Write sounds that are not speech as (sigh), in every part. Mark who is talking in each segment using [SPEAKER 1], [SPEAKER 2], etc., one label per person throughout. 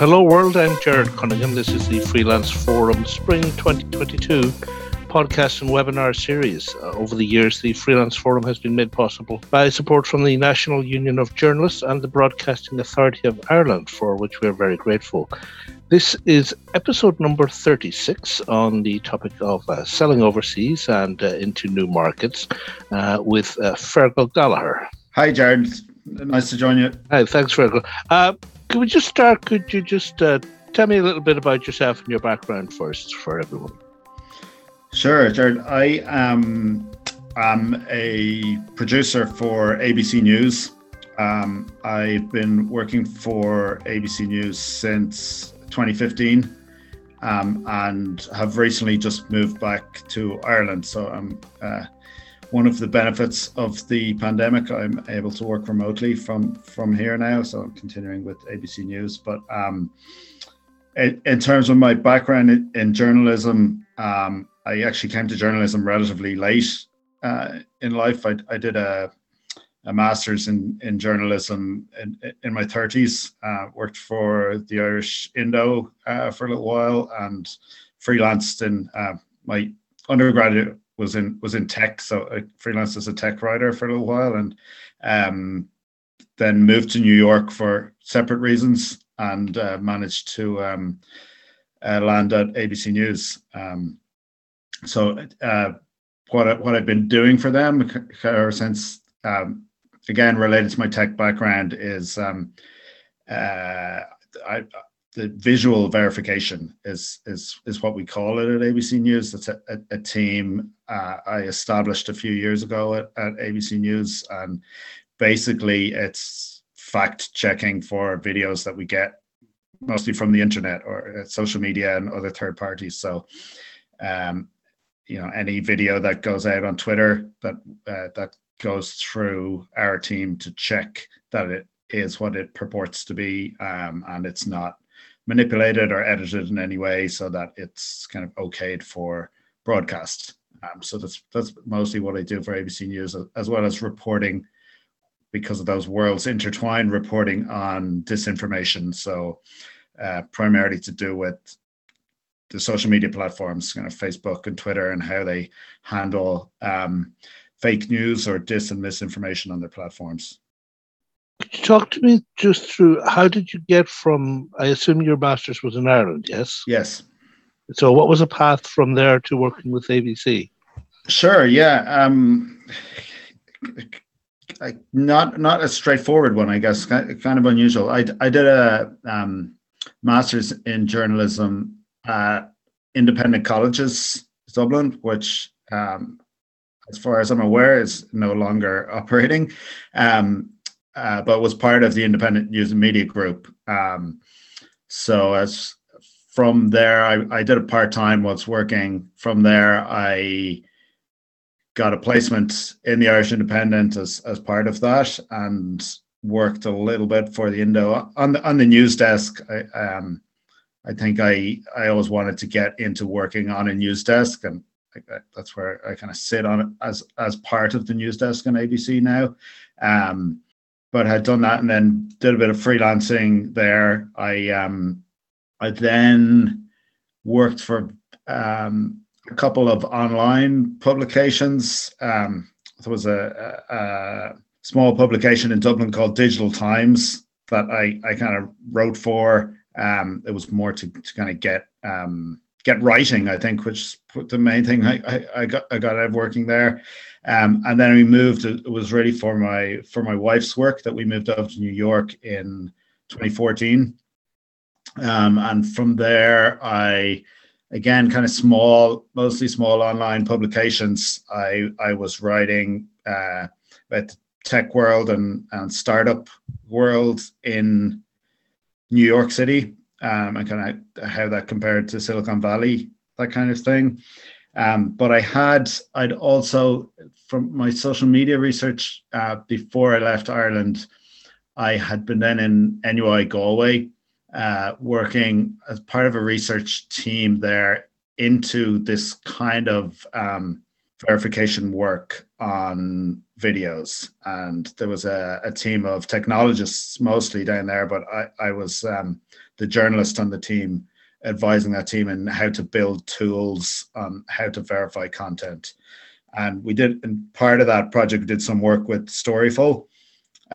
[SPEAKER 1] Hello world, I'm Jared Cunningham. This is the Freelance Forum Spring 2022 podcast and webinar series. Uh, over the years, the Freelance Forum has been made possible by support from the National Union of Journalists and the Broadcasting Authority of Ireland, for which we are very grateful. This is episode number 36 on the topic of uh, selling overseas and uh, into new markets uh, with uh, Fergal Gallagher.
[SPEAKER 2] Hi, Jared. Nice to join you.
[SPEAKER 1] Hi, thanks, Fergal. Could we just start? Could you just uh, tell me a little bit about yourself and your background first for everyone?
[SPEAKER 2] Sure, Jared. I am I'm a producer for ABC News. Um, I've been working for ABC News since 2015 um, and have recently just moved back to Ireland. So I'm uh, one of the benefits of the pandemic. I'm able to work remotely from from here now, so I'm continuing with ABC News. But um, in, in, terms of my background in, in journalism, um, I actually came to journalism relatively late uh, in life. I, I did a, a master's in, in journalism in, in my 30s, uh, worked for the Irish Indo uh, for a little while, and freelanced in uh, my undergraduate was in was in tech, so I freelanced as a tech writer for a little while, and um, then moved to New York for separate reasons, and uh, managed to um, uh, land at ABC News. Um, so uh, what I, what I've been doing for them ever since, um, again related to my tech background, is um, uh, I the visual verification is is is what we call it at ABC News. It's a, a, a team uh, I established a few years ago at, at ABC News, and basically it's fact checking for videos that we get mostly from the internet or social media and other third parties. So, um, you know, any video that goes out on Twitter that uh, that goes through our team to check that it is what it purports to be, um, and it's not manipulated or edited in any way so that it's kind of okayed for broadcast. Um, so that's that's mostly what I do for ABC News, as well as reporting because of those worlds intertwined, reporting on disinformation. So uh, primarily to do with the social media platforms, kind of Facebook and Twitter, and how they handle um, fake news or dis and misinformation on their platforms.
[SPEAKER 1] Could you talk to me just through how did you get from? I assume your master's was in Ireland, yes.
[SPEAKER 2] Yes.
[SPEAKER 1] So, what was a path from there to working with ABC?
[SPEAKER 2] Sure. Yeah. Um, I, not not a straightforward one, I guess. Kind of unusual. I I did a um, master's in journalism at Independent Colleges, Dublin, which, um, as far as I'm aware, is no longer operating. Um, uh, but was part of the Independent News and Media Group. Um, so as from there, I, I did a part time. whilst working from there. I got a placement in the Irish Independent as as part of that, and worked a little bit for the Indo on the on the news desk. I, um, I think I I always wanted to get into working on a news desk, and that's where I kind of sit on it as as part of the news desk on ABC now. Um, but had done that and then did a bit of freelancing there. I um, I then worked for um, a couple of online publications. Um, there was a, a, a, small publication in Dublin called Digital Times that I, I kind of wrote for. Um, it was more to, to kind of get um, get writing, I think, which the main thing I, I, I got I got out of working there. Um, and then we moved. It was really for my for my wife's work that we moved up to New York in 2014. Um, and from there, I again kind of small, mostly small online publications. I I was writing uh, about tech world and and startup world in New York City, um, and kind of how that compared to Silicon Valley, that kind of thing. Um, but I had, I'd also, from my social media research uh, before I left Ireland, I had been then in NUI Galway, uh, working as part of a research team there into this kind of um, verification work on videos. And there was a, a team of technologists mostly down there, but I, I was um, the journalist on the team advising that team in how to build tools on how to verify content. And we did, and part of that project, we did some work with Storyful,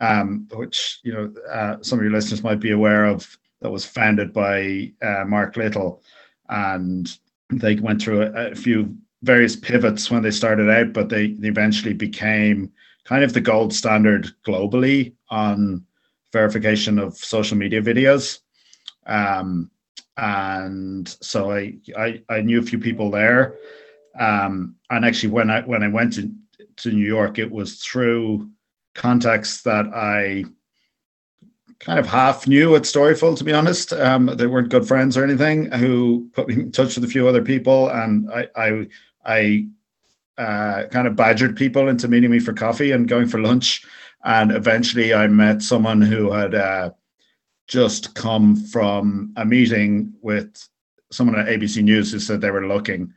[SPEAKER 2] um, which you know uh, some of your listeners might be aware of. That was founded by uh, Mark Little, and they went through a, a, few various pivots when they started out, but they, they eventually became kind of the gold standard globally on verification of social media videos. Um, and so I, I, I knew a few people there. Um, and actually, when I when I went to to New York, it was through contacts that I kind of half knew at Storyful, to be honest. Um, they weren't good friends or anything. Who put me in touch with a few other people, and I I, I uh, kind of badgered people into meeting me for coffee and going for lunch. And eventually, I met someone who had uh, just come from a meeting with someone at ABC News who said they were looking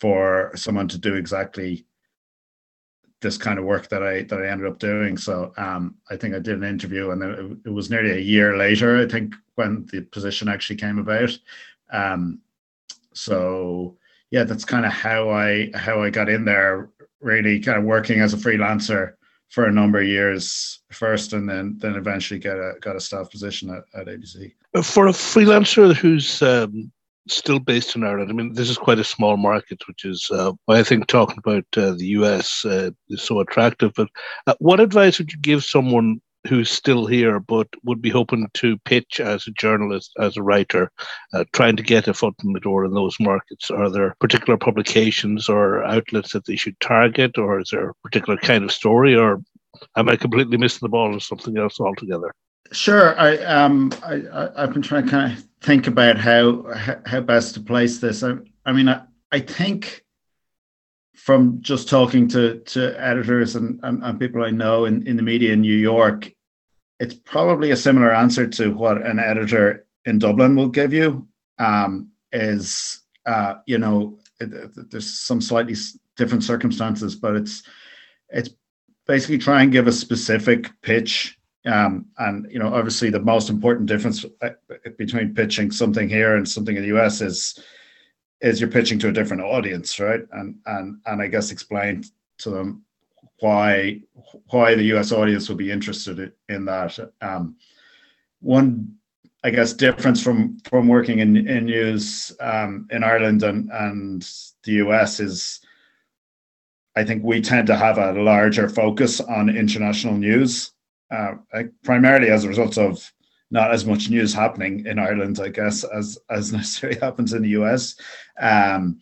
[SPEAKER 2] for someone to do exactly this kind of work that I that I ended up doing. So um, I think I did an interview, and it, it, was nearly a year later, I think, when the position actually came about. Um, so yeah, that's kind of how I how I got in there. Really, kind of working as a freelancer for a number of years first, and then then eventually got a got a staff position at, at ABC.
[SPEAKER 1] For a freelancer who's um, still based in Ireland. I mean, this is quite a small market, which is uh, why I think talking about uh, the US uh, is so attractive. But uh, what advice would you give someone who's still here but would be hoping to pitch as a journalist, as a writer, uh, trying to get a foot in the door in those markets? Are there particular publications or outlets that they should target, or is there a particular kind of story, or am I completely missing the ball on something else altogether?
[SPEAKER 2] Sure. I um I, I have been trying to kind of think about how how best to place this. I, I mean I, I think from just talking to to editors and, and, and people I know in, in the media in New York, it's probably a similar answer to what an editor in Dublin will give you. Um, is uh, you know it, it, there's some slightly different circumstances, but it's it's basically try and give a specific pitch um, and you know, obviously, the most important difference uh, between pitching something here and something in the US is is you're pitching to a different audience, right? And and and I guess explain to them why why the US audience would be interested in that. Um, one, I guess, difference from from working in in news um, in Ireland and and the US is. I think we tend to have a larger focus on international news uh, primarily as a result of not as much news happening in Ireland, I guess, as as (laughs) necessarily happens in the US. Um,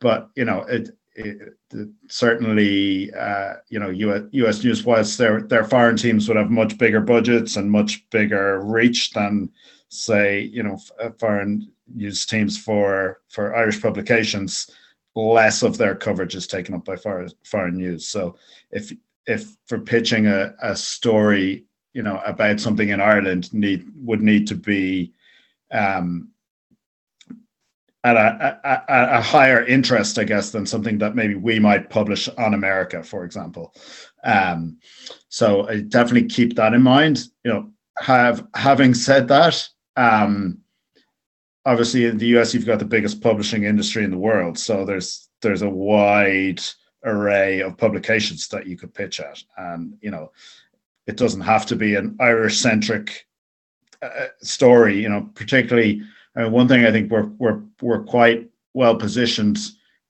[SPEAKER 2] but you know, it, it, it certainly, uh, you know, US, US news, whilst their their foreign teams would have much bigger budgets and much bigger reach than, say, you know, uh, foreign news teams for for Irish publications, less of their coverage is taken up by foreign foreign news. So if if for pitching a, a story, you know, about something in Ireland need would need to be um, at a, a, a, higher interest, I guess, than something that maybe we might publish on America, for example. Um, so I definitely keep that in mind. You know, have having said that, um, obviously in the US you've got the biggest publishing industry in the world, so there's there's a wide array of publications that you could pitch at. And, you know, it doesn't have to be an Irish centric uh, story, you know, particularly. I mean, one thing I think we're, we're, we're quite well positioned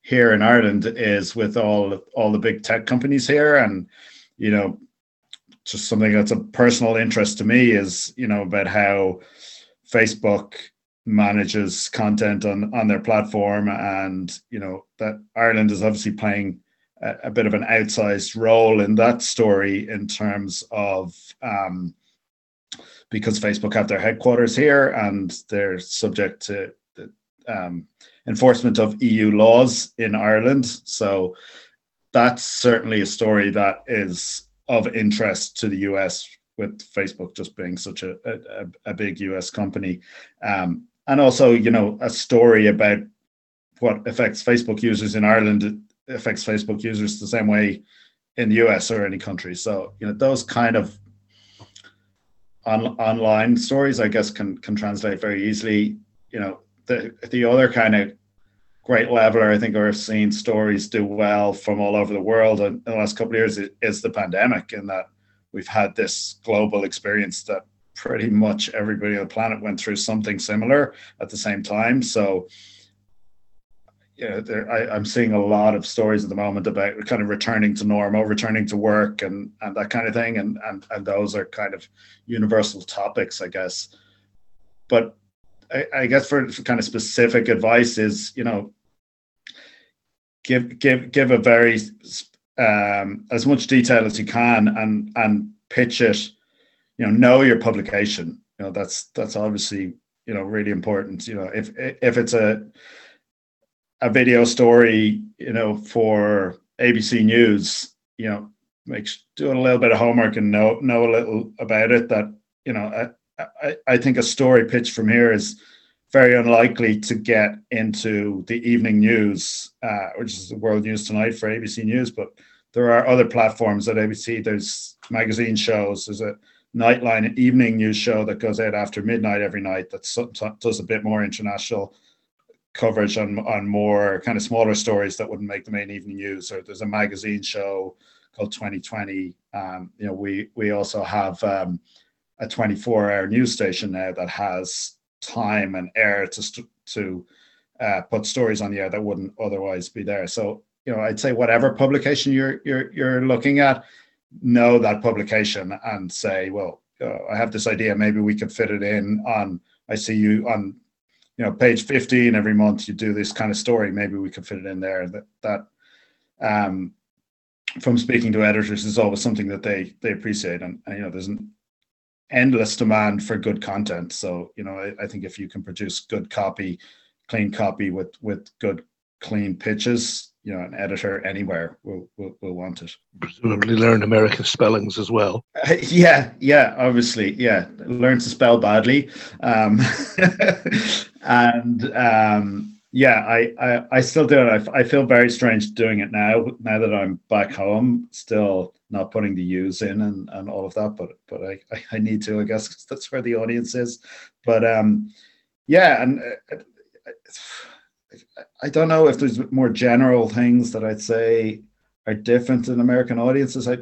[SPEAKER 2] here in Ireland is with all all the big tech companies here, and you know, just something that's a personal interest to me is you know about how Facebook manages content on on their platform, and you know that Ireland is obviously playing a, bit of an outsized role in that story in terms of um, because Facebook have their headquarters here and they're subject to the um, enforcement of EU laws in Ireland. So that's certainly a story that is of interest to the US with Facebook just being such a, a, a big US company. Um, and also, you know, a story about what affects Facebook users in Ireland affects Facebook users the same way in the US or any country. So you know those kind of on, online stories, I guess, can can translate very easily. You know, the the other kind of great leveler I think are seeing stories do well from all over the world in the last couple of years is the pandemic, in that we've had this global experience that pretty much everybody on the planet went through something similar at the same time. So yeah, there, I, am seeing a lot of stories at the moment about kind of returning to normal, returning to work, and and that kind of thing, and and and those are kind of universal topics, I guess. But I, I guess for, for kind of specific advice is, you know, give give give a very um, as much detail as you can, and and pitch it. You know, know your publication. You know, that's that's obviously you know really important. You know, if if it's a a video story, you know, for ABC News, you know, makes doing a little bit of homework and know know a little about it. That you know, I, I, I think a story pitch from here is very unlikely to get into the evening news, uh, which is the World News Tonight for ABC News. But there are other platforms at ABC. There's magazine shows. There's a Nightline evening news show that goes out after midnight every night that does a bit more international coverage on on more kind of smaller stories that wouldn't make the main evening news. Or there's a magazine show called 2020. Um, you know, we we also have um, a 24 hour news station now that has time and air to st- to uh, put stories on the air that wouldn't otherwise be there. So you know, I'd say whatever publication you're you're you're looking at, know that publication and say, well, uh, I have this idea. Maybe we could fit it in on. I see you on you know page 15 every month you do this kind of story maybe we could fit it in there that that um from speaking to editors is always something that they they appreciate and, and you know there's an endless demand for good content so you know I, I, think if you can produce good copy clean copy with with good clean pitches you know, an editor anywhere will, will, will want it.
[SPEAKER 1] Presumably learn American spellings as well.
[SPEAKER 2] Uh, (laughs) yeah, yeah, obviously, yeah. Learn to spell badly. Um, (laughs) and um, yeah, I, I, I still do it. I, I feel very strange doing it now, now that I'm back home, still not putting the U's in and, and all of that, but but I, I need to, I guess, because that's where the audience is. But um, yeah, and uh, I don't know if there's more general things that I'd say are different in American audiences. I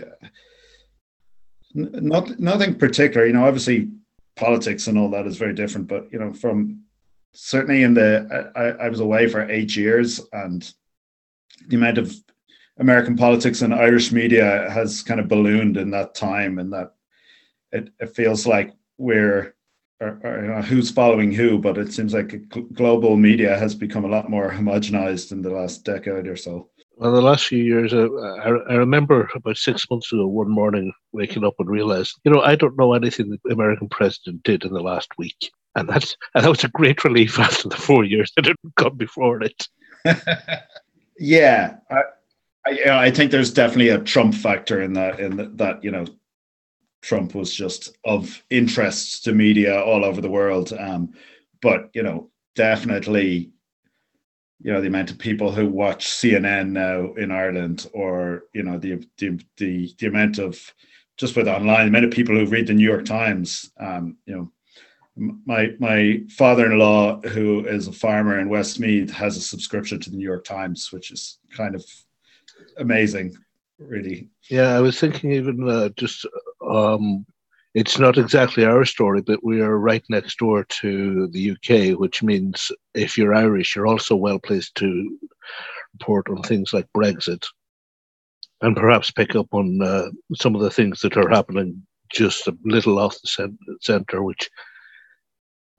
[SPEAKER 2] not nothing particular. You know, obviously politics and all that is very different, but you know, from certainly in the I, I was away for eight years, and the amount of American politics and Irish media has kind of ballooned in that time, and that it, it feels like we're or, or, who's following who, but it seems like global media has become a lot more homogenized in the last decade or so.
[SPEAKER 1] Well, the last few years, uh, I, I, remember about six months ago, one morning waking up and realized, you know, I don't know anything the American president did in the last week, and that's and that was a great relief (laughs) after the four years that had come before it. (laughs)
[SPEAKER 2] yeah, I, I, I, think there's definitely a Trump factor in that, in that you know, Trump was just of interest to media all over the world. Um, but you know, definitely, you know, the amount of people who watch CNN now in Ireland, or you know, the the the, the amount of just with online, the amount of people who read the New York Times. Um, you know, my my father-in-law, who is a farmer in Westmeath, has a subscription to the New York Times, which is kind of amazing really.
[SPEAKER 1] Yeah, I was thinking even uh, just um, it's not exactly our story, but we are right next door to the UK, which means if you're Irish, you're also well placed to report on things like Brexit and perhaps pick up on uh, some of the things that are happening just a little off the centre, which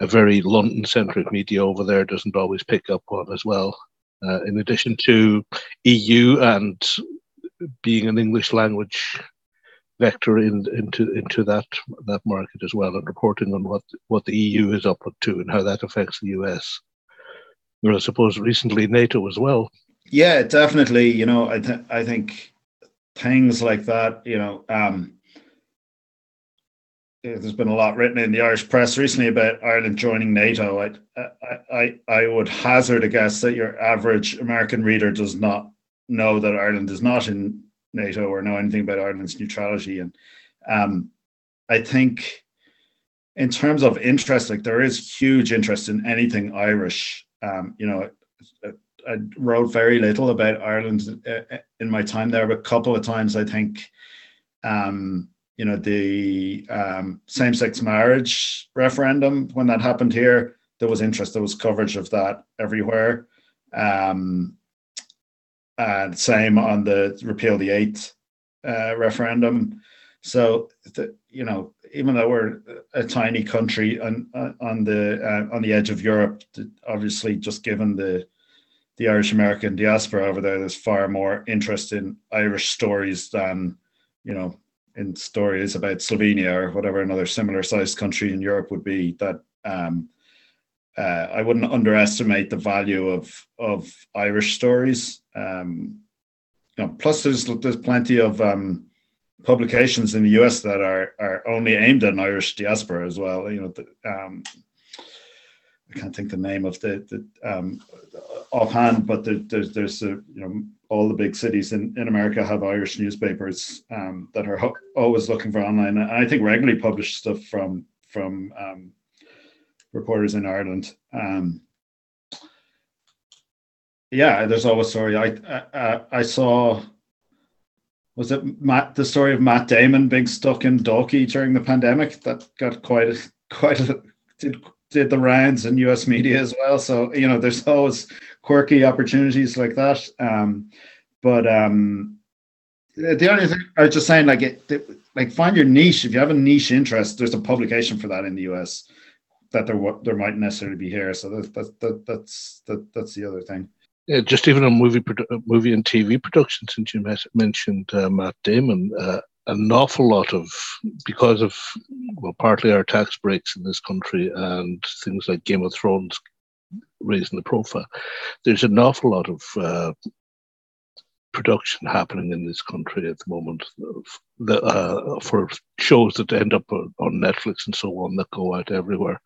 [SPEAKER 1] a very London centric media over there doesn't always pick up on as well. Uh, in addition to EU and being an English language vector in, into into that that market as well, and reporting on what what the EU is up to and how that affects the US. Or I suppose recently NATO as well.
[SPEAKER 2] Yeah, definitely. You know, I th- I think things like that. You know, um, there's been a lot written in the Irish press recently about Ireland joining NATO. I I I, I would hazard a guess that your average American reader does not know that Ireland is not in NATO or know anything about Ireland's neutrality. And um, I think in terms of interest, like there is huge interest in anything Irish. Um, you know, I, I, wrote very little about Ireland uh, in my time there, but a couple of times I think, um, you know, the um, same-sex marriage referendum when that happened here, there was interest, there was coverage of that everywhere. Um, and same on the repeal the eighth uh, referendum. So, the, you know, even though we're a tiny country on on the uh, on the edge of Europe, obviously, just given the the Irish American diaspora over there, there's far more interest in Irish stories than you know in stories about Slovenia or whatever another similar sized country in Europe would be. That um, uh, I wouldn't underestimate the value of of Irish stories. Um, you know, plus there's there's plenty of um, publications in the US that are are only aimed at an Irish diaspora as well. You know, the, um, I can't think the name of the the um, offhand, but the, there's there's a, you know all the big cities in, in America have Irish newspapers um, that are ho- always looking for online, and I think regularly publish stuff from from um, reporters in Ireland. Um, yeah, there's always story. I, I I saw was it Matt the story of Matt Damon being stuck in Dalkey during the pandemic that got quite a, quite a, did did the rounds in U.S. media as well. So you know, there's always quirky opportunities like that. Um, but um, the only thing I was just saying, like it, like find your niche. If you have a niche interest, there's a publication for that in the U.S that there there might necessarily be here. So that, that, that that's that, that's the other thing.
[SPEAKER 1] Yeah, just even on movie movie and TV production, since you mentioned uh, Matt Damon, uh, an awful lot of because of well, partly our tax breaks in this country and things like Game of Thrones raising the profile. There's an awful lot of uh, production happening in this country at the moment the, uh, for shows that end up on Netflix and so on that go out everywhere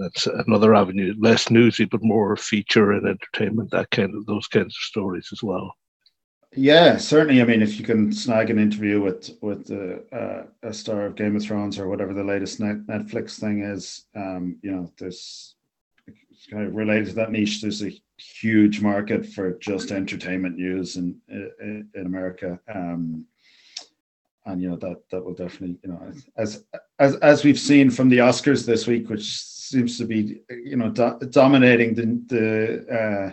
[SPEAKER 1] that's another avenue, less newsy but more feature and entertainment. That kind of those kinds of stories as well.
[SPEAKER 2] Yeah, certainly. I mean, if you can snag an interview with with the, uh, a star of Game of Thrones or whatever the latest net, Netflix thing is, um, you know, there's kind of related to that niche. There's a huge market for just entertainment news in in, in America. Um, and you know that that will definitely you know as as as we've seen from the Oscars this week, which seems to be you know do, dominating the the uh,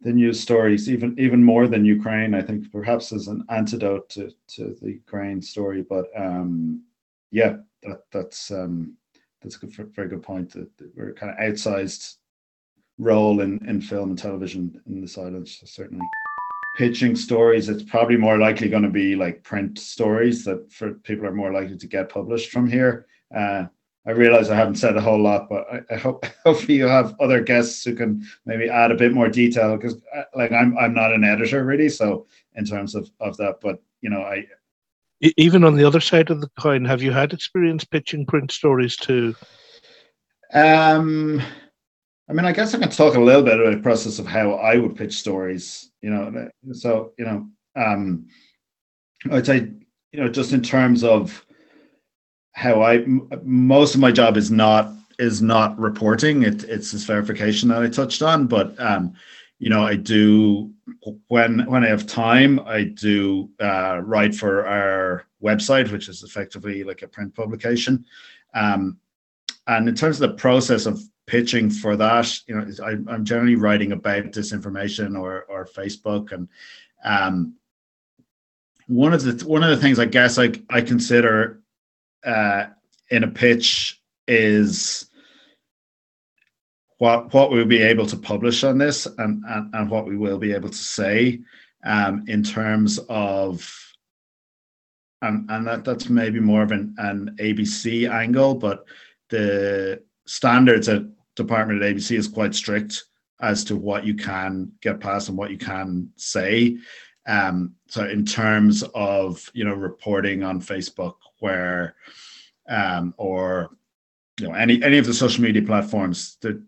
[SPEAKER 2] the news stories even even more than Ukraine. I think perhaps as an antidote to to the Ukraine story, but um, yeah, that that's um, that's a good, very good point. That, that we're kind of outsized role in in film and television in this island, certainly pitching stories, it's probably more likely going to be like print stories that for people are more likely to get published from here. Uh, I realize I haven't said a whole lot, but I, I hope (laughs) hopefully you have other guests who can maybe add a bit more detail because uh, like I'm I'm not an editor really, so in terms of of that, but you know I.
[SPEAKER 1] Even on the other side of the coin, have you had experience pitching print stories too?
[SPEAKER 2] Um, I mean, I guess I can talk a little bit about the process of how I would pitch stories. You know, so you know, um, I'd say you know just in terms of how I most of my job is not is not reporting. It, it's this verification that I touched on, but um, you know, I do when when I have time, I do uh, write for our website, which is effectively like a print publication. Um, and in terms of the process of pitching for that. You know, I, am generally writing about disinformation or or Facebook, and um, one of the one of the things I guess I I consider uh, in a pitch is what what we'll be able to publish on this and and, and what we will be able to say um, in terms of and and that that's maybe more of an, an ABC angle, but the standards at department at ABC is quite strict as to what you can get past and what you can say. Um, so in terms of you know reporting on Facebook, where um, or you know any any of the social media platforms that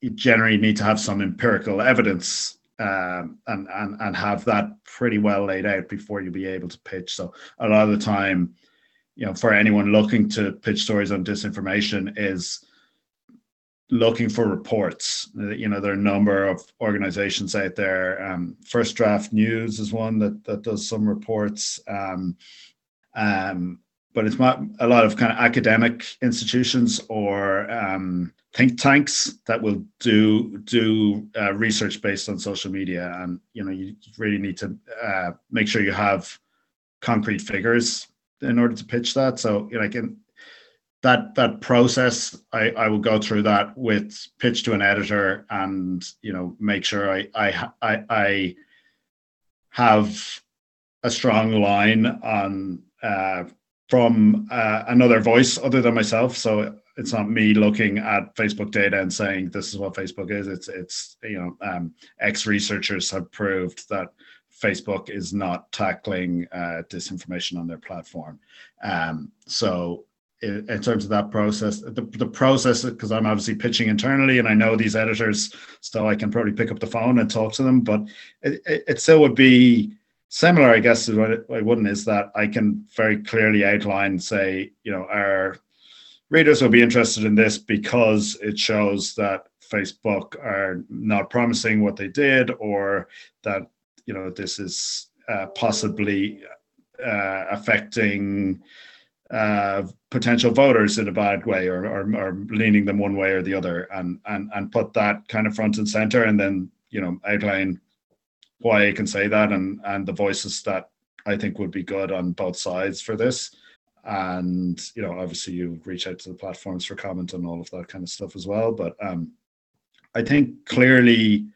[SPEAKER 2] you generally need to have some empirical evidence um, and and and have that pretty well laid out before you'll be able to pitch. So a lot of the time, you know, for anyone looking to pitch stories on disinformation is looking for reports. Uh, you know, there are a number of organizations out there. Um, First Draft News is one that that does some reports. Um, um, but it's not a lot of kind of academic institutions or um, think tanks that will do do uh, research based on social media, and you know you really need to uh, make sure you have concrete figures in order to pitch that. So you know, like in that that process, I I will go through that with pitch to an editor, and you know make sure I I I, I have a strong line on. Uh, from uh, another voice other than myself. So it's not me looking at Facebook data and saying this is what Facebook is. It's it's you know um, ex researchers have proved that Facebook is not tackling uh, disinformation on their platform. Um, so in, in, terms of that process, the, the process because I'm obviously pitching internally and I know these editors, so I can probably pick up the phone and talk to them. But it, it, it still would be similar, I guess, to what I wouldn't is that I can very clearly outline, say, you know, our readers will be interested in this because it shows that Facebook are not promising what they did, or that you know this is uh, possibly uh, affecting uh, potential voters in a bad way, or, or, or leaning them one way or the other, and and and put that kind of front and center, and then you know outline why I can say that and and the voices that I think would be good on both sides for this. And you know, obviously, you reach out to the platforms for comment and all of that kind of stuff as well. But um, I think clearly,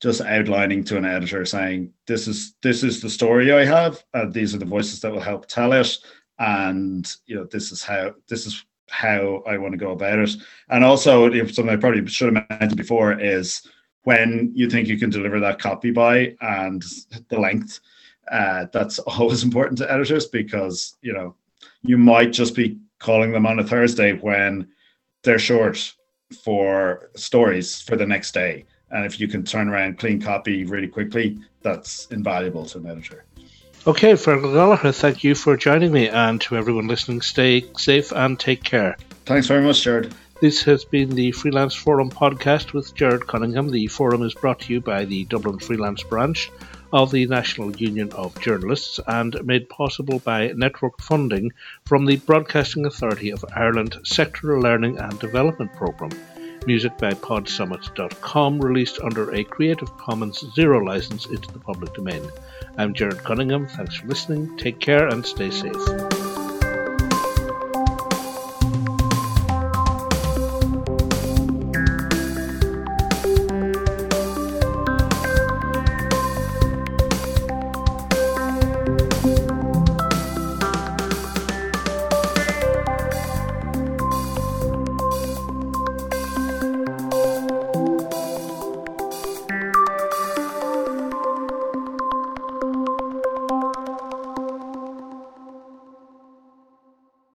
[SPEAKER 2] just outlining to an editor saying this is this is the story I have, and these are the voices that will help tell it, and you know, this is how this is how I want to go about it. And also, something I probably should have mentioned before is when you think you can deliver that copy by and the length. Uh, that's (laughs) always important to editors because you know you might just be calling them on a Thursday when they're short for stories for the next day. And if you can turn around clean copy really quickly, that's invaluable to an editor.
[SPEAKER 1] Okay, Fergal Gallagher, thank you for joining me. And to everyone listening, stay safe and take care.
[SPEAKER 2] Thanks very much, Jared.
[SPEAKER 1] This has been the Freelance Forum podcast with Jared Cunningham. The forum is brought to you by the Dublin Freelance Branch of the National Union of Journalists and made possible by network funding from the Broadcasting Authority of Ireland Sectoral Learning and Development Programme. Music by podsummit.com, released under a Creative Commons Zero license into the public domain. I'm Jared Cunningham. Thanks for listening. Take care and stay safe.